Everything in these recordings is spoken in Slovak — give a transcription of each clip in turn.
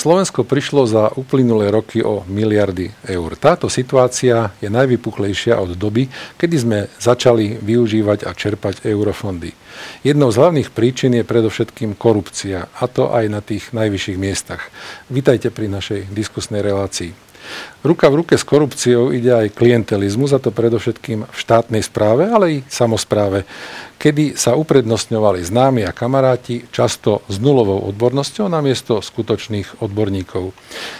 Slovensko prišlo za uplynulé roky o miliardy eur. Táto situácia je najvypuchlejšia od doby, kedy sme začali využívať a čerpať eurofondy. Jednou z hlavných príčin je predovšetkým korupcia, a to aj na tých najvyšších miestach. Vítajte pri našej diskusnej relácii. Ruka v ruke s korupciou ide aj klientelizmus, a to predovšetkým v štátnej správe, ale i samozpráve, kedy sa uprednostňovali známi a kamaráti, často s nulovou odbornosťou namiesto skutočných odborníkov.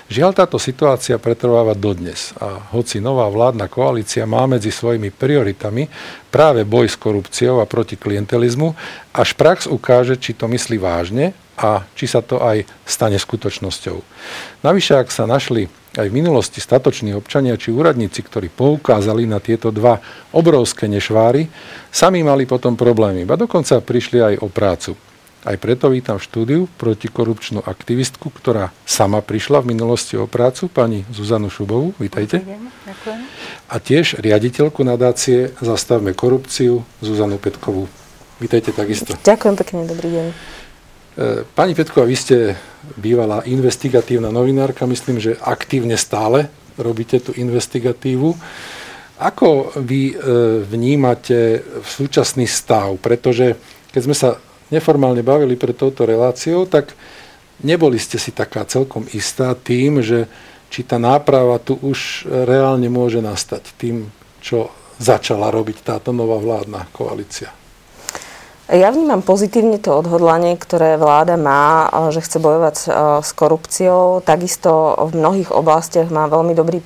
Žiaľ, táto situácia pretrváva dodnes a hoci nová vládna koalícia má medzi svojimi prioritami práve boj s korupciou a proti klientelizmu, až prax ukáže, či to myslí vážne a či sa to aj stane skutočnosťou. Navyše, ak sa našli aj v minulosti statoční občania či úradníci, ktorí poukázali na tieto dva obrovské nešváry, sami mali potom problémy, a dokonca prišli aj o prácu. Aj preto vítam štúdiu protikorupčnú aktivistku, ktorá sama prišla v minulosti o prácu, pani Zuzanu Šubovú. Vítajte. Ďakujem. A tiež riaditeľku nadácie Zastavme korupciu Zuzanu Petkovú. Vítajte takisto. Ďakujem pekne, dobrý deň. E, pani Petková, vy ste bývalá investigatívna novinárka, myslím, že aktívne stále robíte tú investigatívu. Ako vy e, vnímate súčasný stav? Pretože keď sme sa neformálne bavili pred touto reláciou, tak neboli ste si taká celkom istá tým, že či tá náprava tu už reálne môže nastať tým, čo začala robiť táto nová vládna koalícia. Ja vnímam pozitívne to odhodlanie, ktoré vláda má, že chce bojovať s korupciou. Takisto v mnohých oblastiach má veľmi, dobrý,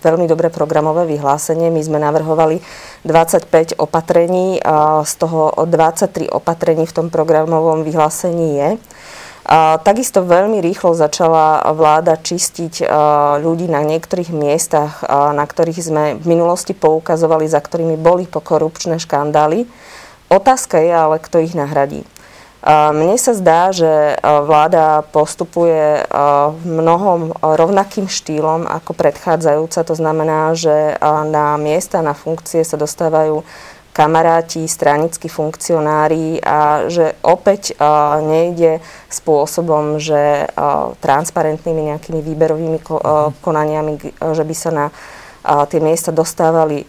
veľmi dobré programové vyhlásenie. My sme navrhovali 25 opatrení, z toho 23 opatrení v tom programovom vyhlásení je. takisto veľmi rýchlo začala vláda čistiť ľudí na niektorých miestach, na ktorých sme v minulosti poukazovali, za ktorými boli pokorupčné škandály. Otázka je ale, kto ich nahradí. Mne sa zdá, že vláda postupuje v mnohom rovnakým štýlom ako predchádzajúca. To znamená, že na miesta, na funkcie sa dostávajú kamaráti, stranickí funkcionári a že opäť nejde spôsobom, že transparentnými nejakými výberovými konaniami, že by sa na tie miesta dostávali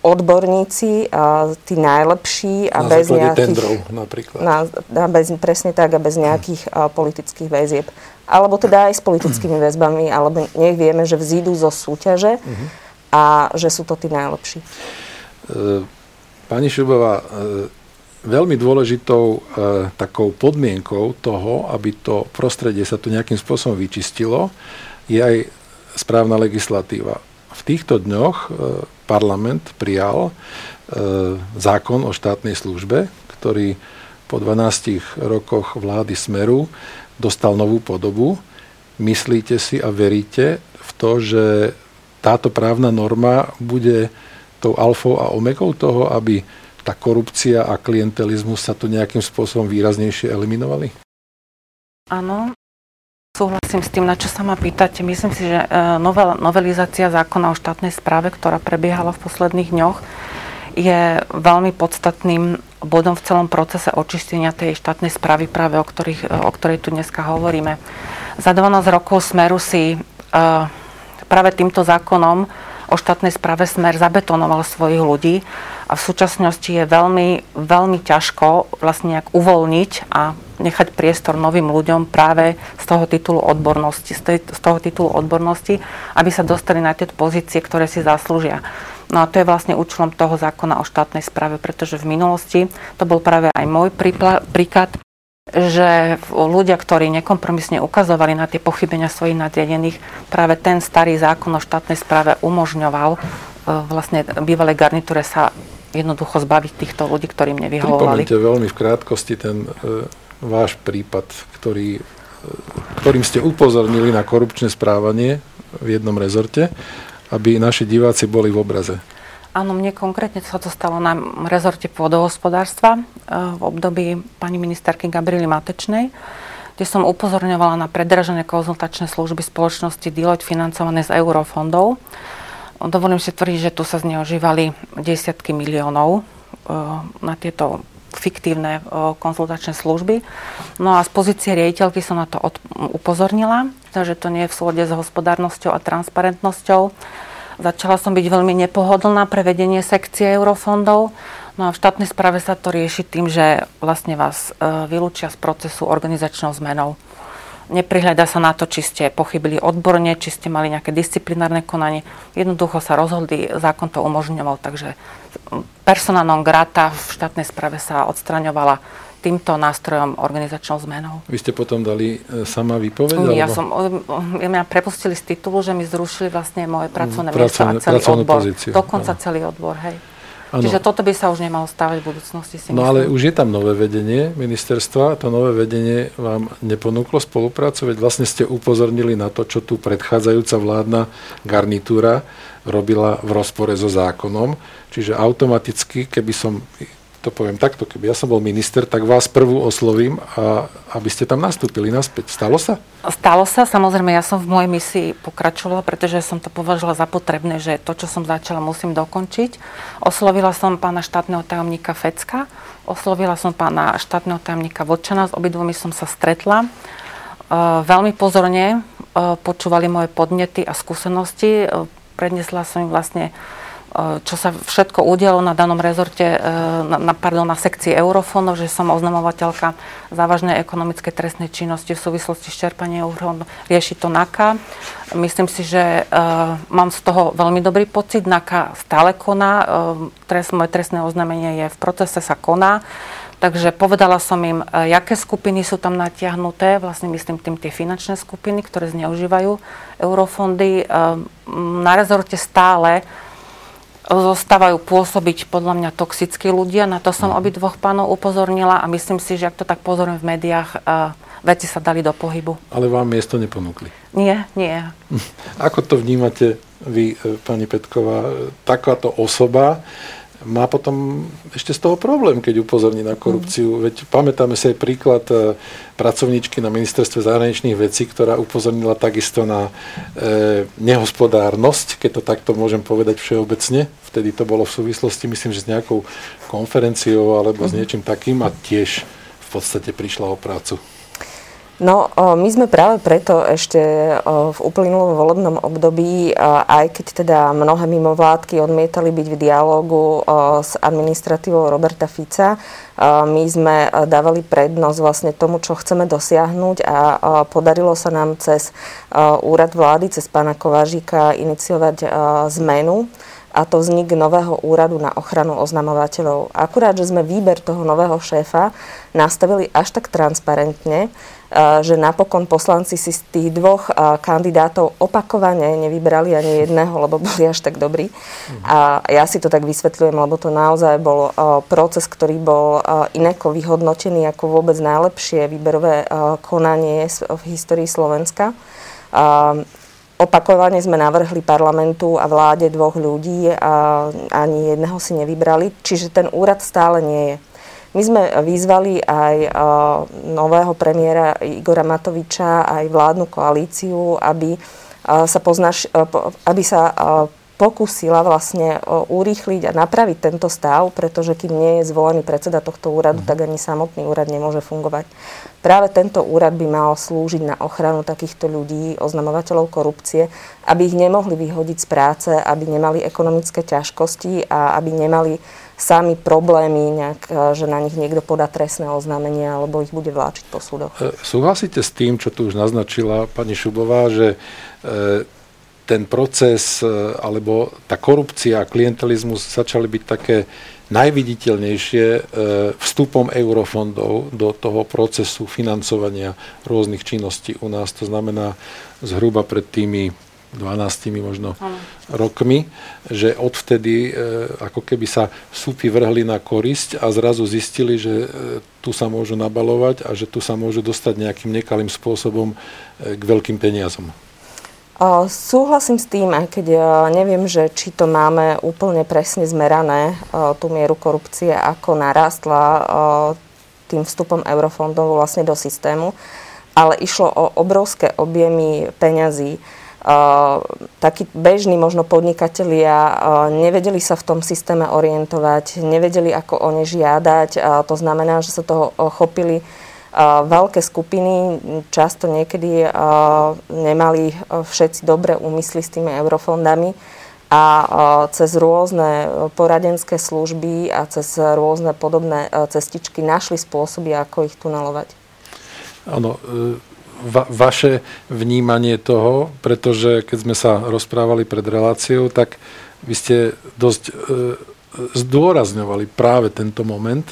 odborníci, a tí najlepší a na bez nejakých... tendrov napríklad. Na, na bez, presne tak a bez nejakých a, politických väzieb. Alebo teda aj s politickými väzbami, alebo nech vieme, že vzídu zo súťaže uh-huh. a že sú to tí najlepší. E, pani Šubová, e, veľmi dôležitou e, takou podmienkou toho, aby to prostredie sa tu nejakým spôsobom vyčistilo, je aj správna legislatíva. V týchto dňoch parlament prijal e, zákon o štátnej službe, ktorý po 12 rokoch vlády Smeru dostal novú podobu. Myslíte si a veríte v to, že táto právna norma bude tou alfou a omegou toho, aby tá korupcia a klientelizmus sa tu nejakým spôsobom výraznejšie eliminovali? Áno, Súhlasím s tým, na čo sa ma pýtate. Myslím si, že e, novel, novelizácia zákona o štátnej správe, ktorá prebiehala v posledných dňoch, je veľmi podstatným bodom v celom procese očistenia tej štátnej správy, práve o, ktorých, e, o ktorej tu dneska hovoríme. Za 12 rokov Smeru si uh, práve týmto zákonom o štátnej správe Smer zabetonoval svojich ľudí a v súčasnosti je veľmi, veľmi ťažko vlastne nejak uvoľniť a nechať priestor novým ľuďom práve z toho titulu odbornosti, z, toho titulu odbornosti, aby sa dostali na tie pozície, ktoré si zaslúžia. No a to je vlastne účelom toho zákona o štátnej správe, pretože v minulosti to bol práve aj môj príklad, že ľudia, ktorí nekompromisne ukazovali na tie pochybenia svojich nadriadených, práve ten starý zákon o štátnej správe umožňoval e, vlastne bývalej garnitúre sa jednoducho zbaviť týchto ľudí, ktorým nevyhovovali. Pripomente veľmi v krátkosti ten e, váš prípad, ktorý, e, ktorým ste upozornili na korupčné správanie v jednom rezorte, aby naši diváci boli v obraze. Áno, mne konkrétne sa to stalo na rezorte pôdohospodárstva e, v období pani ministerky Gabriely Matečnej, kde som upozorňovala na predražené konzultačné služby spoločnosti Deloitte financované z eurofondov. Dovolím si tvrdiť, že tu sa zneužívali desiatky miliónov e, na tieto fiktívne konzultačné služby. No a z pozície riaditeľky som na to od, upozornila že to nie je v súlade s hospodárnosťou a transparentnosťou. Začala som byť veľmi nepohodlná pre vedenie sekcie eurofondov. No a v štátnej správe sa to rieši tým, že vlastne vás e, vylúčia z procesu organizačnou zmenou. Neprihľada sa na to, či ste pochybili odborne, či ste mali nejaké disciplinárne konanie. Jednoducho sa rozhodli, zákon to umožňoval, takže persona non grata v štátnej správe sa odstraňovala týmto nástrojom organizačnou zmenou. Vy ste potom dali e, sama výpoveď? Ja alebo? som, mňa prepustili z titulu, že mi zrušili vlastne moje pracovné miesto a celý odbor. Pozíciu. Dokonca no. celý odbor, hej. Ano. Čiže toto by sa už nemalo stávať v budúcnosti. Si no myslím. ale už je tam nové vedenie ministerstva. To nové vedenie vám neponúklo spoluprácu, veď vlastne ste upozornili na to, čo tu predchádzajúca vládna garnitúra robila v rozpore so zákonom. Čiže automaticky, keby som to poviem takto, keby ja som bol minister, tak vás prvú oslovím, a, aby ste tam nastúpili naspäť. Stalo sa? Stalo sa, samozrejme, ja som v mojej misii pokračovala, pretože som to považovala za potrebné, že to, čo som začala, musím dokončiť. Oslovila som pána štátneho tajomníka Fecka, oslovila som pána štátneho tajomníka Vočana, s obidvomi som sa stretla. E, veľmi pozorne e, počúvali moje podnety a skúsenosti. E, prednesla som im vlastne čo sa všetko udialo na danom rezorte, e, na, pardon, na sekcii eurofondov, že som oznamovateľka závažnej ekonomickej trestnej činnosti v súvislosti s čerpaním eurofondov. Rieši to NAKA. Myslím si, že uh, mám z toho veľmi dobrý pocit. NAKA stále koná. Trest, moje trestné oznámenie je v procese, sa koná. Takže povedala som im, aké skupiny sú tam natiahnuté, vlastne myslím tým tie finančné skupiny, ktoré zneužívajú eurofondy. Na rezorte stále zostávajú pôsobiť podľa mňa toxickí ľudia. Na to som mm. obidvoch pánov upozornila a myslím si, že ak to tak pozorujem v médiách, veci sa dali do pohybu. Ale vám miesto neponúkli? Nie, nie. Ako to vnímate vy, e, pani Petková? Takáto osoba má potom ešte z toho problém, keď upozorní na korupciu. Mm. Veď pamätáme si aj príklad e, pracovníčky na ministerstve zahraničných vecí, ktorá upozornila takisto na e, nehospodárnosť, keď to takto môžem povedať všeobecne. Vtedy to bolo v súvislosti, myslím, že s nejakou konferenciou alebo s mhm. niečím takým a tiež v podstate prišla o prácu. No, my sme práve preto ešte v uplynulom volebnom období, aj keď teda mnohé mimovládky odmietali byť v dialogu s administratívou Roberta Fica, my sme dávali prednosť vlastne tomu, čo chceme dosiahnuť a podarilo sa nám cez úrad vlády, cez pána Kovážika iniciovať zmenu a to vznik nového úradu na ochranu oznamovateľov. Akurát, že sme výber toho nového šéfa nastavili až tak transparentne, že napokon poslanci si z tých dvoch kandidátov opakovane nevybrali ani jedného, lebo boli až tak dobrí. A ja si to tak vysvetľujem, lebo to naozaj bol proces, ktorý bol ineko vyhodnotený ako vôbec najlepšie výberové konanie v histórii Slovenska. Opakovane sme navrhli parlamentu a vláde dvoch ľudí a ani jedného si nevybrali, čiže ten úrad stále nie je. My sme vyzvali aj nového premiéra Igora Matoviča, aj vládnu koalíciu, aby sa, poznaš, aby sa pokúsila vlastne urýchliť a napraviť tento stav, pretože kým nie je zvolený predseda tohto úradu, mm. tak ani samotný úrad nemôže fungovať. Práve tento úrad by mal slúžiť na ochranu takýchto ľudí, oznamovateľov korupcie, aby ich nemohli vyhodiť z práce, aby nemali ekonomické ťažkosti a aby nemali sami problémy, nejak, e, že na nich niekto podá trestné oznámenie alebo ich bude vláčiť po súdoch. E, súhlasíte s tým, čo tu už naznačila pani Šubová, že e, ten proces alebo tá korupcia a klientelizmus začali byť také najviditeľnejšie vstupom eurofondov do toho procesu financovania rôznych činností u nás. To znamená zhruba pred tými 12 možno ano. rokmi, že odvtedy e, ako keby sa súpy vrhli na korisť a zrazu zistili, že e, tu sa môžu nabalovať a že tu sa môžu dostať nejakým nekalým spôsobom e, k veľkým peniazom. Súhlasím s tým, aj keď neviem, že či to máme úplne presne zmerané, tú mieru korupcie, ako narastla tým vstupom eurofondov vlastne do systému, ale išlo o obrovské objemy peňazí takí bežní možno podnikatelia nevedeli sa v tom systéme orientovať, nevedeli, ako o ne žiadať. To znamená, že sa toho chopili veľké skupiny často niekedy nemali všetci dobré úmysly s tými eurofondami a cez rôzne poradenské služby a cez rôzne podobné cestičky našli spôsoby, ako ich tunelovať. Áno, e, va, vaše vnímanie toho, pretože keď sme sa rozprávali pred reláciou, tak vy ste dosť e, zdôrazňovali práve tento moment,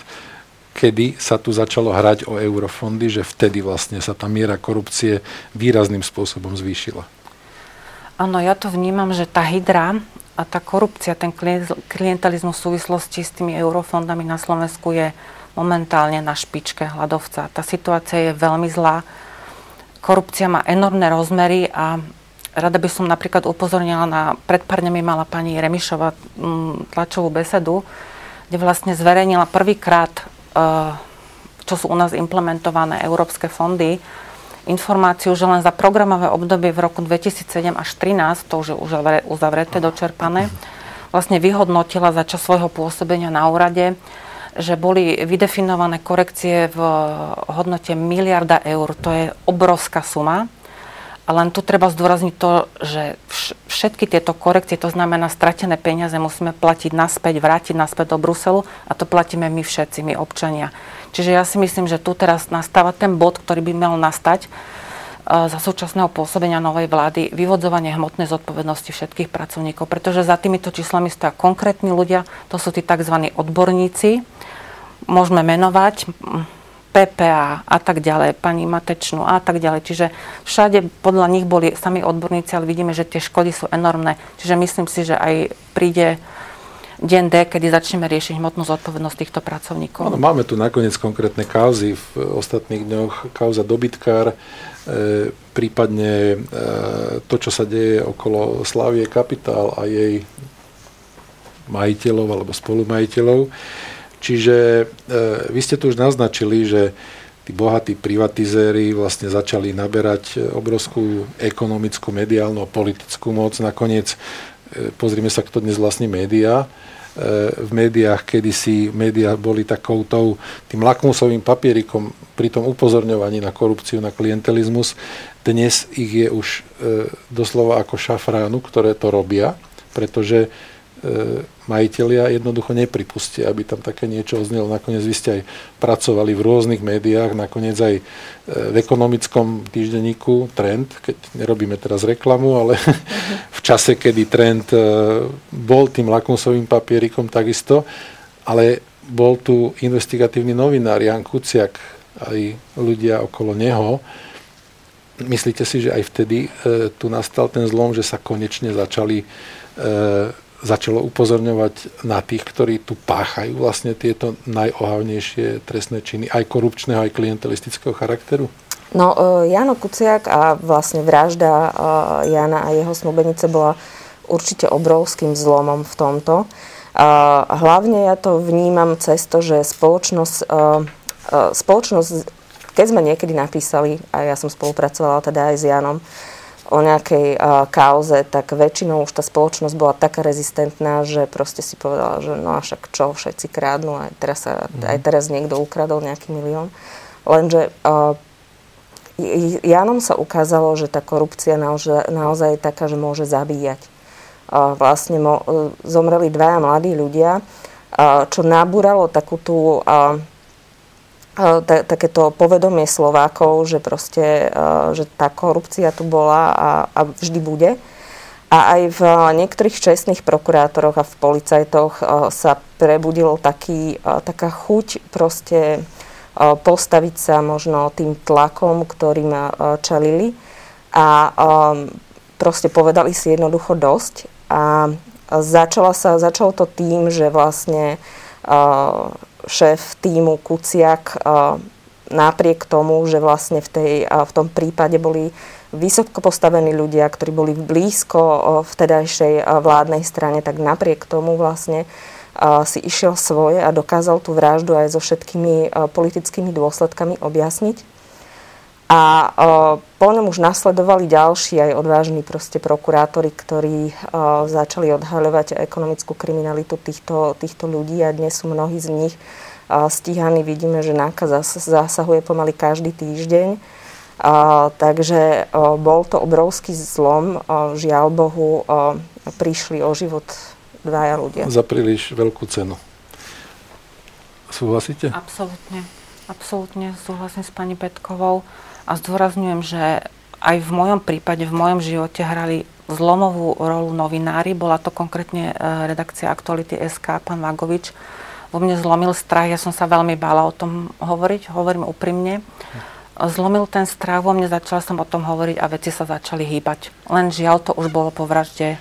kedy sa tu začalo hrať o eurofondy, že vtedy vlastne sa tá miera korupcie výrazným spôsobom zvýšila. Áno, ja to vnímam, že tá hydra a tá korupcia, ten klientalizmus v súvislosti s tými eurofondami na Slovensku je momentálne na špičke hľadovca. Tá situácia je veľmi zlá. Korupcia má enormné rozmery a rada by som napríklad upozornila na, pred pár dňami mala pani Remišova mm, tlačovú besedu, kde vlastne zverejnila prvýkrát čo sú u nás implementované európske fondy, informáciu, že len za programové obdobie v roku 2007 až 2013, to už je uzavreté, dočerpané, vlastne vyhodnotila za čas svojho pôsobenia na úrade, že boli vydefinované korekcie v hodnote miliarda eur. To je obrovská suma. Len tu treba zdôrazniť to, že všetky tieto korekcie, to znamená stratené peniaze, musíme platiť naspäť, vrátiť naspäť do Bruselu a to platíme my všetci, my občania. Čiže ja si myslím, že tu teraz nastáva ten bod, ktorý by mal nastať e, za súčasného pôsobenia novej vlády vyvodzovanie hmotnej zodpovednosti všetkých pracovníkov, pretože za týmito číslami stoja konkrétni ľudia, to sú tí tzv. odborníci, môžeme menovať, PPA a tak ďalej, pani Matečnú a tak ďalej. Čiže všade podľa nich boli sami odborníci, ale vidíme, že tie škody sú enormné. Čiže myslím si, že aj príde deň D, kedy začneme riešiť hmotnú zodpovednosť týchto pracovníkov. No, máme tu nakoniec konkrétne kauzy v ostatných dňoch. Kauza dobytkár, e, prípadne e, to, čo sa deje okolo Slávie Kapitál a jej majiteľov alebo spolumajiteľov. Čiže e, vy ste tu už naznačili, že tí bohatí privatizéri vlastne začali naberať obrovskú ekonomickú, mediálnu a politickú moc. Nakoniec, e, pozrime sa, kto dnes vlastní médiá. E, v médiách, kedysi médiá boli takoutou tým lakmusovým papierikom pri tom upozorňovaní na korupciu, na klientelizmus. Dnes ich je už e, doslova ako šafránu, ktoré to robia, pretože E, majiteľia jednoducho nepripustia, aby tam také niečo oznelo. Nakoniec vy ste aj pracovali v rôznych médiách, nakoniec aj e, v ekonomickom týždenníku Trend, keď nerobíme teraz reklamu, ale v čase, kedy Trend e, bol tým lakmusovým papierikom takisto, ale bol tu investigatívny novinár Jan Kuciak, aj ľudia okolo neho. Myslíte si, že aj vtedy e, tu nastal ten zlom, že sa konečne začali e, začalo upozorňovať na tých, ktorí tu páchajú vlastne tieto najohavnejšie trestné činy, aj korupčného, aj klientelistického charakteru? No, e, Jano Kuciak a vlastne vražda e, Jana a jeho snúbenice bola určite obrovským zlomom v tomto. E, hlavne ja to vnímam cez to, že spoločnosť, spoločnosť keď sme niekedy napísali, a ja som spolupracovala teda aj s Janom, o nejakej uh, kauze, tak väčšinou už tá spoločnosť bola taká rezistentná, že proste si povedala, že no a však čo, všetci krádnu, aj teraz, sa, mm. aj teraz niekto ukradol nejaký milión. Lenže uh, Janom sa ukázalo, že tá korupcia naozaj, naozaj je taká, že môže zabíjať. Uh, vlastne mo, uh, zomreli dvaja mladí ľudia, čo nabúralo takú tú... Takéto povedomie Slovákov, že proste, že tá korupcia tu bola a, a vždy bude. A aj v niektorých čestných prokurátoroch a v policajtoch sa prebudil taký, taká chuť proste postaviť sa možno tým tlakom, ktorým čelili a proste povedali si jednoducho dosť a začalo, sa, začalo to tým, že vlastne šéf týmu Kuciak napriek tomu, že vlastne v, tej, v tom prípade boli vysoko postavení ľudia, ktorí boli blízko vtedajšej vládnej strane, tak napriek tomu vlastne si išiel svoje a dokázal tú vraždu aj so všetkými politickými dôsledkami objasniť. A uh, po ňom už nasledovali ďalší aj odvážni proste prokurátori, ktorí uh, začali odhaľovať ekonomickú kriminalitu týchto, týchto ľudí a dnes sú mnohí z nich stíhaní. Vidíme, že nákaza zasahuje pomaly každý týždeň. A, takže a, bol to obrovský zlom. A, žiaľ Bohu, a, prišli o život dvaja ľudia. Za príliš veľkú cenu. Súhlasíte? Absolútne. Absolútne súhlasím s pani Petkovou a zdôrazňujem, že aj v mojom prípade, v mojom živote hrali zlomovú rolu novinári. Bola to konkrétne e, redakcia Aktuality SK, pán Vagovič. Vo mne zlomil strach, ja som sa veľmi bála o tom hovoriť, hovorím úprimne. Zlomil ten strach vo mne, začala som o tom hovoriť a veci sa začali hýbať. Len žiaľ to už bolo po vražde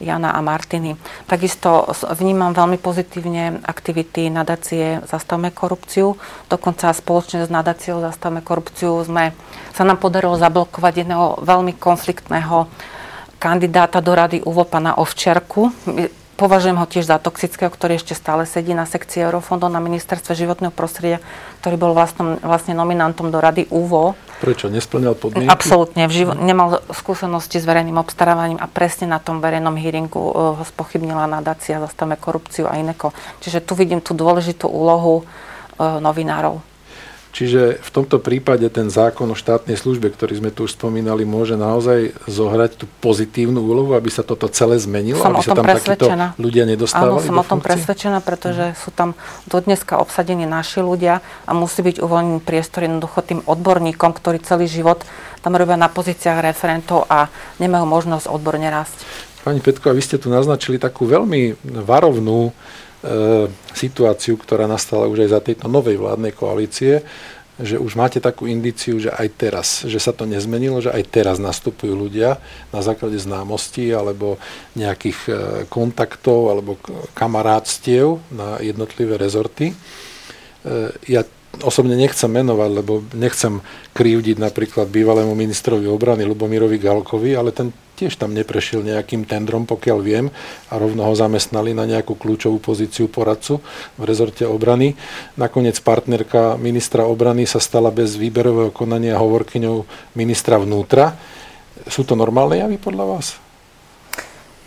Jana a Martiny. Takisto vnímam veľmi pozitívne aktivity nadácie Zastavme korupciu. Dokonca spoločne s nadáciou Zastavme korupciu sme, sa nám podarilo zablokovať jedného veľmi konfliktného kandidáta do rady UVO, pana Ovčerku. Považujem ho tiež za toxického, ktorý ešte stále sedí na sekcii Eurofondov na ministerstve životného prostredia, ktorý bol vlastne, vlastne nominantom do rady UVO. Prečo? Nesplňal podmienky? Absolútne. V živo- nemal skúsenosti s verejným obstarávaním a presne na tom verejnom hearingu uh, ho spochybnila nadácia Zastavme korupciu a ineko. Čiže tu vidím tú dôležitú úlohu uh, novinárov. Čiže v tomto prípade ten zákon o štátnej službe, ktorý sme tu už spomínali, môže naozaj zohrať tú pozitívnu úlohu, aby sa toto celé zmenilo, som aby sa tam takíto ľudia nedostávali Áno, som o tom funkcie? presvedčená, pretože sú tam do dneska obsadení naši ľudia a musí byť uvoľnený priestor jednoducho tým odborníkom, ktorí celý život tam robia na pozíciách referentov a nemajú možnosť odborne rásť. Pani Petko, vy ste tu naznačili takú veľmi varovnú situáciu, ktorá nastala už aj za tejto novej vládnej koalície, že už máte takú indíciu, že aj teraz, že sa to nezmenilo, že aj teraz nastupujú ľudia na základe známostí alebo nejakých e, kontaktov alebo kamarátstiev na jednotlivé rezorty. E, ja osobne nechcem menovať, lebo nechcem krivdiť napríklad bývalému ministrovi obrany Lubomirovi Galkovi, ale ten tiež tam neprešiel nejakým tendrom, pokiaľ viem, a rovno ho zamestnali na nejakú kľúčovú pozíciu poradcu v rezorte obrany. Nakoniec partnerka ministra obrany sa stala bez výberového konania hovorkyňou ministra vnútra. Sú to normálne javy podľa vás?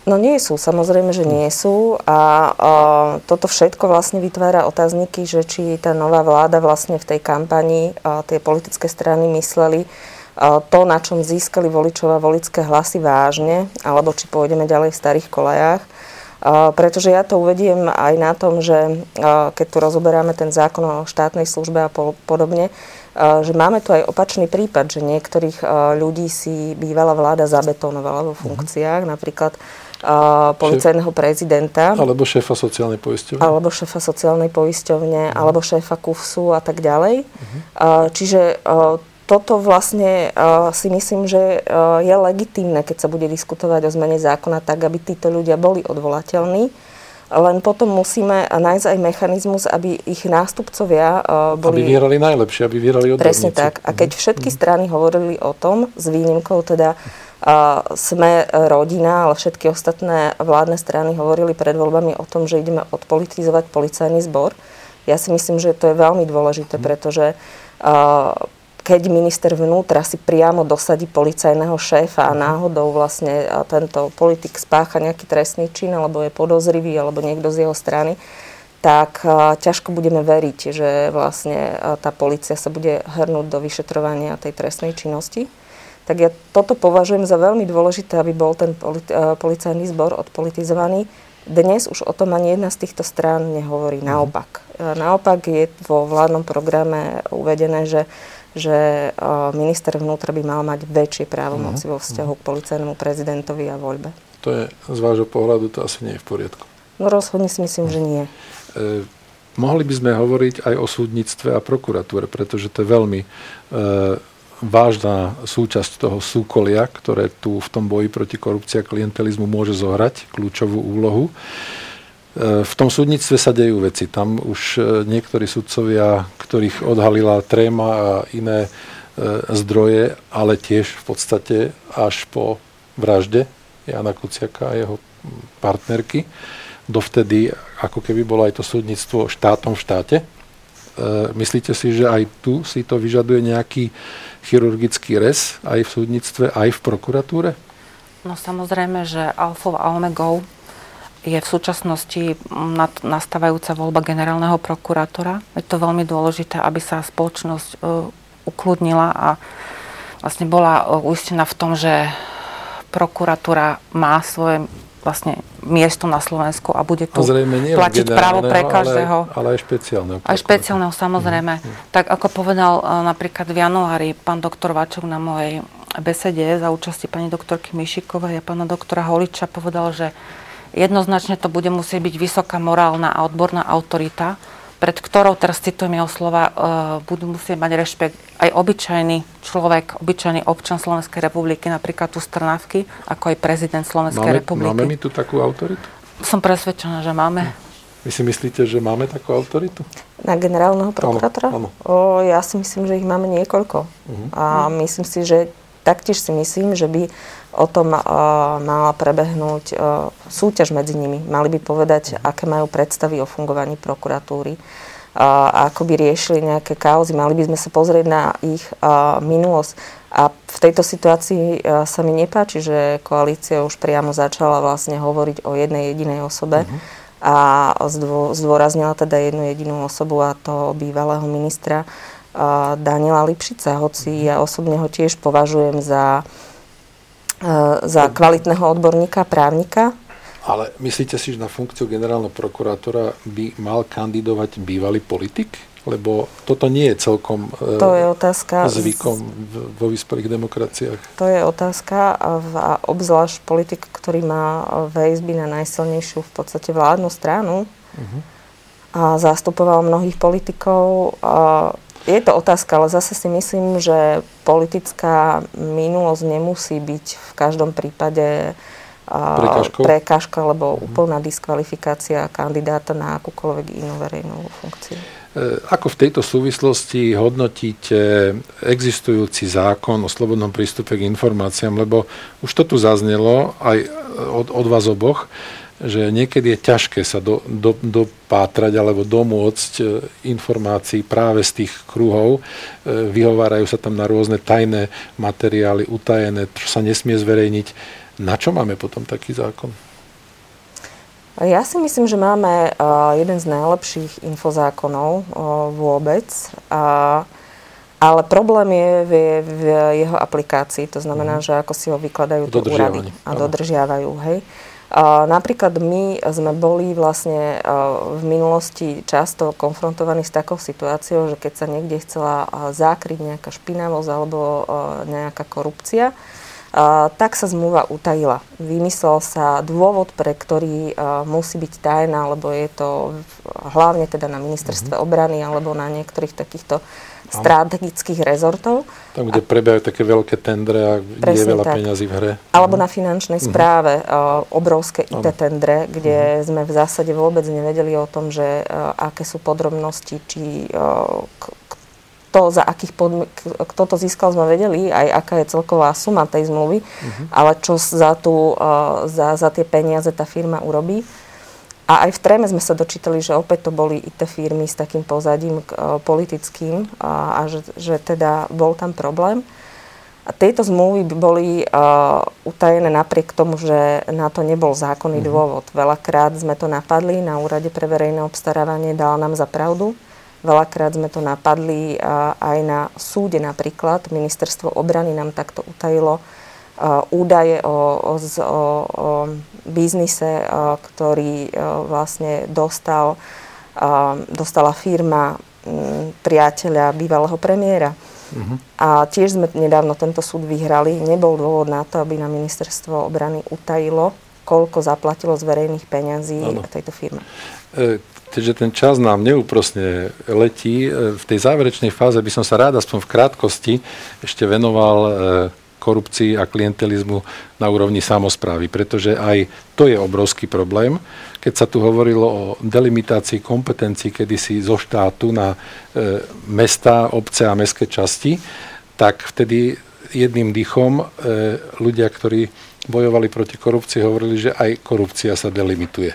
No nie sú, samozrejme, že nie sú a, a toto všetko vlastne vytvára otázniky, že či tá nová vláda vlastne v tej kampani a tie politické strany mysleli, to, na čom získali voličov a volické hlasy vážne, alebo či pôjdeme ďalej v starých kolajách. Pretože ja to uvediem aj na tom, že keď tu rozoberáme ten zákon o štátnej službe a podobne, že máme tu aj opačný prípad, že niektorých ľudí si bývalá vláda zabetonovala vo mhm. funkciách, napríklad policajného prezidenta. Alebo šéfa sociálnej poisťovne. Alebo šéfa sociálnej poisťovne, uh-huh. alebo šéfa KUFSu a tak ďalej. Uh-huh. Čiže toto vlastne uh, si myslím, že uh, je legitímne, keď sa bude diskutovať o zmene zákona tak, aby títo ľudia boli odvolateľní. Len potom musíme nájsť aj mechanizmus, aby ich nástupcovia uh, boli... Aby vyhrali najlepšie, aby vyhrali odborníci. Presne tak. A keď mhm. všetky uh-huh. strany hovorili o tom, s výnimkou teda uh, sme rodina, ale všetky ostatné vládne strany hovorili pred voľbami o tom, že ideme odpolitizovať policajný zbor. Ja si myslím, že to je veľmi dôležité, uh-huh. pretože uh, keď minister vnútra si priamo dosadí policajného šéfa a mhm. náhodou vlastne tento politik spácha nejaký trestný čin, alebo je podozrivý, alebo niekto z jeho strany, tak ťažko budeme veriť, že vlastne tá policia sa bude hrnúť do vyšetrovania tej trestnej činnosti. Tak ja toto považujem za veľmi dôležité, aby bol ten policajný zbor odpolitizovaný. Dnes už o tom ani jedna z týchto strán nehovorí. Mhm. Naopak. Naopak je vo vládnom programe uvedené, že že minister vnútra by mal mať väčšie právomoci vo vzťahu k policajnému prezidentovi a voľbe. To je z vášho pohľadu to asi nie je v poriadku. No rozhodne si myslím, že nie. E, mohli by sme hovoriť aj o súdnictve a prokuratúre, pretože to je veľmi e, vážna súčasť toho súkolia, ktoré tu v tom boji proti korupcii a klientelizmu môže zohrať kľúčovú úlohu. E, v tom súdnictve sa dejú veci. Tam už e, niektorí sudcovia, ktorých odhalila tréma a iné e, zdroje, ale tiež v podstate až po vražde Jana Kuciaka a jeho partnerky. Dovtedy ako keby bolo aj to súdnictvo štátom v štáte. Myslíte si, že aj tu si to vyžaduje nejaký chirurgický res aj v súdnictve, aj v prokuratúre? No samozrejme, že alfou a omegou je v súčasnosti nastávajúca voľba generálneho prokurátora. Je to veľmi dôležité, aby sa spoločnosť e, ukludnila a vlastne bola uistená v tom, že prokuratúra má svoje vlastne miesto na Slovensku a bude tu Zrejme platiť právo pre každého. Ale, ale aj špeciálneho. Aj špeciálneho, samozrejme. Mm. Tak ako povedal uh, napríklad v januári pán doktor Vačok na mojej besede za účasti pani doktorky Mišikovej a pána doktora Holiča povedal, že jednoznačne to bude musieť byť vysoká morálna a odborná autorita, pred ktorou, teraz citujem jeho slova, uh, budú musieť mať rešpekt aj obyčajný človek, obyčajný občan Slovenskej republiky, napríklad tu Strnavky, ako aj prezident Slovenskej máme, republiky. Máme my tu takú autoritu? Som presvedčená, že máme. Vy si myslíte, že máme takú autoritu? Na generálneho prokurátora? Áno, áno. O, ja si myslím, že ich máme niekoľko. Uh-huh. A myslím si, že taktiež si myslím, že by o tom mala prebehnúť uh, súťaž medzi nimi. Mali by povedať, aké majú predstavy o fungovaní prokuratúry a ako by riešili nejaké kauzy. Mali by sme sa pozrieť na ich uh, minulosť. A v tejto situácii sa mi nepáči, že koalícia už priamo začala vlastne hovoriť o jednej jedinej osobe uh-huh. a zdô, zdôraznila teda jednu jedinú osobu a to bývalého ministra Daniela Lipšica, hoci ja osobne ho tiež považujem za za kvalitného odborníka, právnika. Ale myslíte si, že na funkciu generálneho prokurátora by mal kandidovať bývalý politik? Lebo toto nie je celkom eh, to je otázka zvykom vo vyspelých demokraciách. To je otázka a obzvlášť politik, ktorý má VSB na najsilnejšiu v podstate vládnu stranu uh-huh. a zastupoval mnohých politikov. A je to otázka, ale zase si myslím, že politická minulosť nemusí byť v každom prípade prekážka, lebo mm-hmm. úplná diskvalifikácia kandidáta na akúkoľvek inú verejnú funkciu. E, ako v tejto súvislosti hodnotíte existujúci zákon o slobodnom prístupe k informáciám, lebo už to tu zaznelo aj od, od vás oboch, že niekedy je ťažké sa do, do, dopátrať alebo domôcť e, informácií práve z tých kruhov. E, vyhovárajú sa tam na rôzne tajné materiály, utajené, čo sa nesmie zverejniť. Na čo máme potom taký zákon? Ja si myslím, že máme uh, jeden z najlepších infozákonov vôbec. Ale problém je v, v jeho aplikácii. To znamená, mm. že ako si ho vykladajú tie úrady a dodržiavajú. Hej. Napríklad my sme boli vlastne v minulosti často konfrontovaní s takou situáciou, že keď sa niekde chcela zákryť nejaká špinavosť alebo nejaká korupcia, tak sa zmluva utajila. Vymyslel sa dôvod, pre ktorý musí byť tajná, lebo je to hlavne teda na ministerstve mm-hmm. obrany alebo na niektorých takýchto strategických rezortov. Tam, kde prebiehajú také veľké tendre a je veľa tak. peňazí v hre. Alebo na finančnej uh-huh. správe uh, obrovské IT tendre, kde uh-huh. sme v zásade vôbec nevedeli o tom, že uh, aké sú podrobnosti, či uh, kto, za akých podmi- kto to získal, sme vedeli, aj aká je celková suma tej zmluvy, uh-huh. ale čo za, tú, uh, za, za tie peniaze tá firma urobí. A aj v Tréme sme sa dočítali, že opäť to boli IT firmy s takým pozadím uh, politickým a, a že, že teda bol tam problém. A tieto zmluvy boli uh, utajené napriek tomu, že na to nebol zákonný mm-hmm. dôvod. Veľakrát sme to napadli na úrade pre verejné obstarávanie, dal nám za pravdu. Veľakrát sme to napadli uh, aj na súde napríklad. Ministerstvo obrany nám takto utajilo údaje o, o, o, o biznise, ktorý vlastne dostal, dostala firma priateľa bývalého premiéra. Uh-huh. A tiež sme nedávno tento súd vyhrali. Nebol dôvod na to, aby na ministerstvo obrany utajilo, koľko zaplatilo z verejných peňazí ano. tejto firme. E, keďže ten čas nám neúprosne letí, e, v tej záverečnej fáze by som sa rád aspoň v krátkosti ešte venoval e, korupcii a klientelizmu na úrovni samozprávy, pretože aj to je obrovský problém. Keď sa tu hovorilo o delimitácii kompetencií kedysi zo štátu na e, mesta, obce a mestské časti, tak vtedy jedným dýchom e, ľudia, ktorí bojovali proti korupcii, hovorili, že aj korupcia sa delimituje.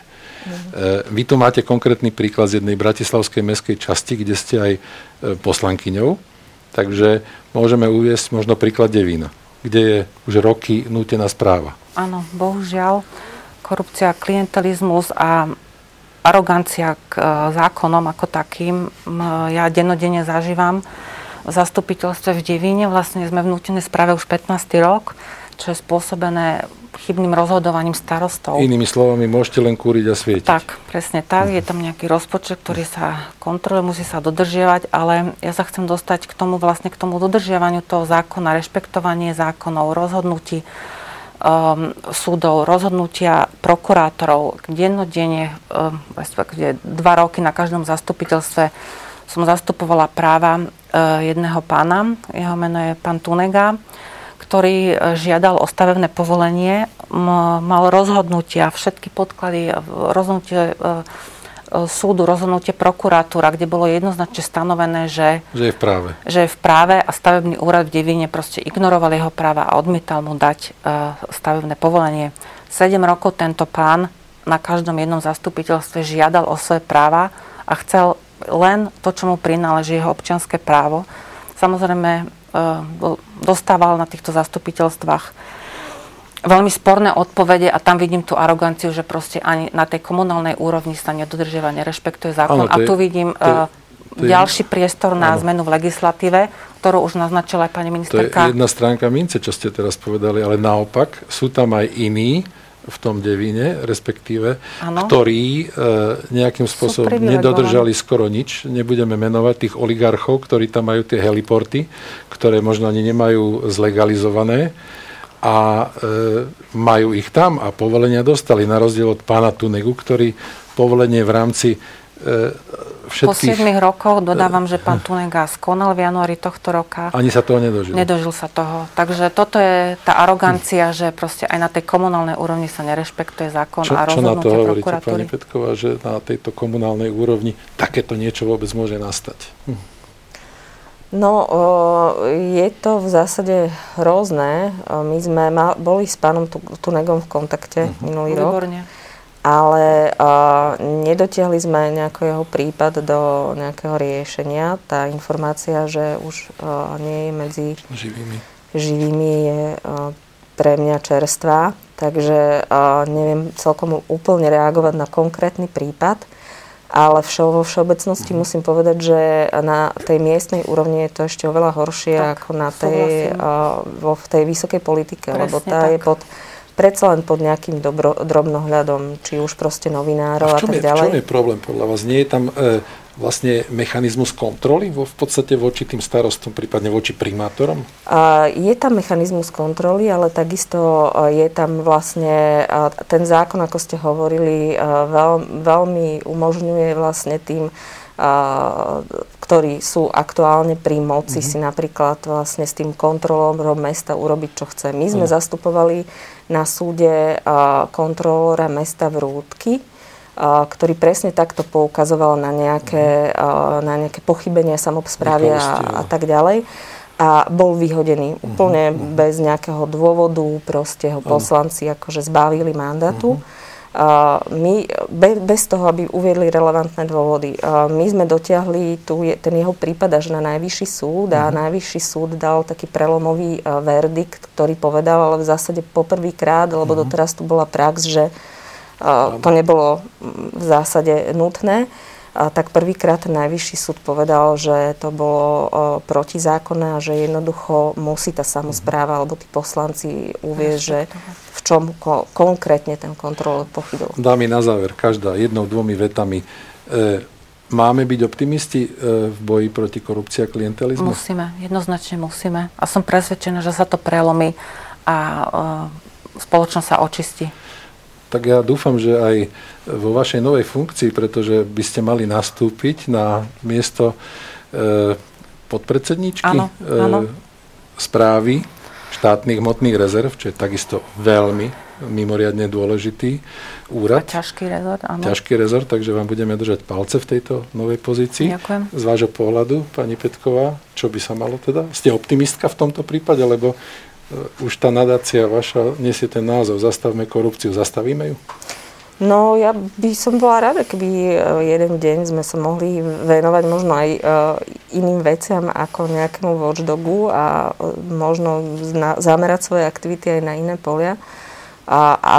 Mm. Vy tu máte konkrétny príklad z jednej bratislavskej mestskej časti, kde ste aj e, poslankyňou, takže môžeme uviesť možno príklad Devína kde je už roky nútená správa. Áno, bohužiaľ. korupcia, klientelizmus a arogancia k zákonom ako takým ja denodene zažívam v zastupiteľstve v Devíne. Vlastne sme v nutenej správe už 15. rok, čo je spôsobené chybným rozhodovaním starostov. Inými slovami, môžete len kúriť a svietiť. Tak, presne tak. Je tam nejaký rozpočet, ktorý sa kontroluje, musí sa dodržiavať, ale ja sa chcem dostať k tomu vlastne k tomu dodržiavaniu toho zákona, rešpektovanie zákonov, rozhodnutí um, súdov, rozhodnutia prokurátorov. Dennodenne, um, kde dva roky na každom zastupiteľstve som zastupovala práva uh, jedného pána, jeho meno je pán Tunega, ktorý e, žiadal o stavebné povolenie, mal rozhodnutia, všetky podklady, rozhodnutie e, e, súdu, rozhodnutie prokuratúra, kde bolo jednoznačne stanovené, že, že je v práve. Že je v práve a stavebný úrad v Devine proste ignoroval jeho práva a odmietal mu dať stavebné povolenie. 7 rokov tento pán na každom jednom zastupiteľstve žiadal o svoje práva a chcel len to, čo mu prináleží jeho občianské právo. Samozrejme, dostával na týchto zastupiteľstvách veľmi sporné odpovede a tam vidím tú aroganciu, že proste ani na tej komunálnej úrovni sa nedodržiava, nerešpektuje zákon. Ano, je, a tu vidím to, to je, ďalší priestor na ano. zmenu v legislatíve, ktorú už naznačila aj pani ministerka. To je jedna stránka mince, čo ste teraz povedali, ale naopak sú tam aj iní, v tom devíne, respektíve, ano. ktorí e, nejakým spôsobom nedodržali skoro nič. Nebudeme menovať tých oligarchov, ktorí tam majú tie heliporty, ktoré možno ani nemajú zlegalizované a e, majú ich tam a povolenia dostali, na rozdiel od pána Tunegu, ktorý povolenie v rámci e, všetkých... Po 7 rokoch dodávam, že pán Tunega skonal v januári tohto roka. Ani sa toho nedožil. Nedožil sa toho. Takže toto je tá arogancia, že proste aj na tej komunálnej úrovni sa nerešpektuje zákon čo, a rozhodnutie Čo na to hovoríte, pani Petková, že na tejto komunálnej úrovni takéto niečo vôbec môže nastať? Hm. No, je to v zásade hrozné. My sme boli s pánom Tunegom v kontakte uh-huh. minulý Výborne. rok ale uh, nedotiahli sme nejaký jeho prípad do nejakého riešenia. Tá informácia, že už uh, nie je medzi živými, živými je uh, pre mňa čerstvá, takže uh, neviem celkom úplne reagovať na konkrétny prípad, ale všo, vo všeobecnosti mm. musím povedať, že na tej miestnej úrovni je to ešte oveľa horšie tak, ako na tej, uh, vo, v tej vysokej politike, Presne lebo tá tak. je pod predsa len pod nejakým dobro, drobnohľadom, či už proste novinárov a, a tak je, ďalej. V čom je problém podľa vás? Nie je tam e, vlastne mechanizmus kontroly vo, v podstate voči tým starostom, prípadne voči primátorom? A, je tam mechanizmus kontroly, ale takisto e, je tam vlastne a, ten zákon, ako ste hovorili, e, veľ, veľmi umožňuje vlastne tým ktorí sú aktuálne pri moci mm-hmm. si napríklad vlastne s tým kontrolom mesta urobiť, čo chce. My sme mm. zastupovali na súde kontrolóra mesta v Rúdky, ktorý presne takto poukazoval na nejaké, na nejaké pochybenia samobsprávy a, a tak ďalej a bol vyhodený úplne uh-huh. bez nejakého dôvodu, proste ho poslanci akože zbavili mandátu. Uh-huh my, bez toho, aby uviedli relevantné dôvody. My sme dotiahli tu ten jeho prípad až na najvyšší súd a mm. najvyšší súd dal taký prelomový verdikt, ktorý povedal, ale v zásade poprvýkrát, lebo mm. doteraz tu bola prax, že to nebolo v zásade nutné tak prvýkrát najvyšší súd povedal, že to bolo protizákonné a že jednoducho musí tá samozpráva alebo tí poslanci uvieť, že čom ko- konkrétne ten kontrol pochybil. Dámy na záver, každá jednou, dvomi vetami. E, máme byť optimisti e, v boji proti korupcii a klientelizmu? Musíme, jednoznačne musíme. A som presvedčená, že sa to prelomí a e, spoločnosť sa očistí tak ja dúfam, že aj vo vašej novej funkcii, pretože by ste mali nastúpiť na miesto e, podpredsedničky áno, e, áno. správy štátnych hmotných rezerv, čo je takisto veľmi mimoriadne dôležitý úrad. A ťažký rezort, áno. Ťažký rezort, takže vám budeme držať palce v tejto novej pozícii. Ďakujem. Z vášho pohľadu, pani Petková, čo by sa malo teda? Ste optimistka v tomto prípade, lebo E, už tá nadácia vaša nesie ten názov Zastavme korupciu. Zastavíme ju? No, ja by som bola rada, keby e, jeden deň sme sa mohli venovať možno aj e, iným veciam ako nejakému watchdogu a možno zamerať svoje aktivity aj na iné polia. A, a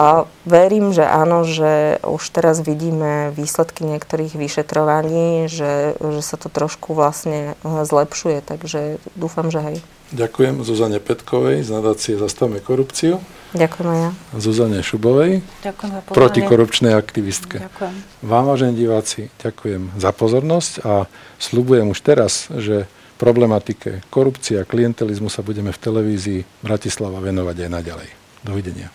verím, že áno, že už teraz vidíme výsledky niektorých vyšetrovaní, že, že sa to trošku vlastne zlepšuje, takže dúfam, že hej. Ďakujem Zuzane Petkovej z nadácie Zastavme korupciu. Ďakujem aj ja. Zuzane Šubovej, Ďakujem za protikorupčnej aktivistke. Ďakujem. Vám, vážení diváci, ďakujem za pozornosť a slúbujem už teraz, že problematike korupcie a klientelizmu sa budeme v televízii Bratislava venovať aj naďalej. Dovidenia.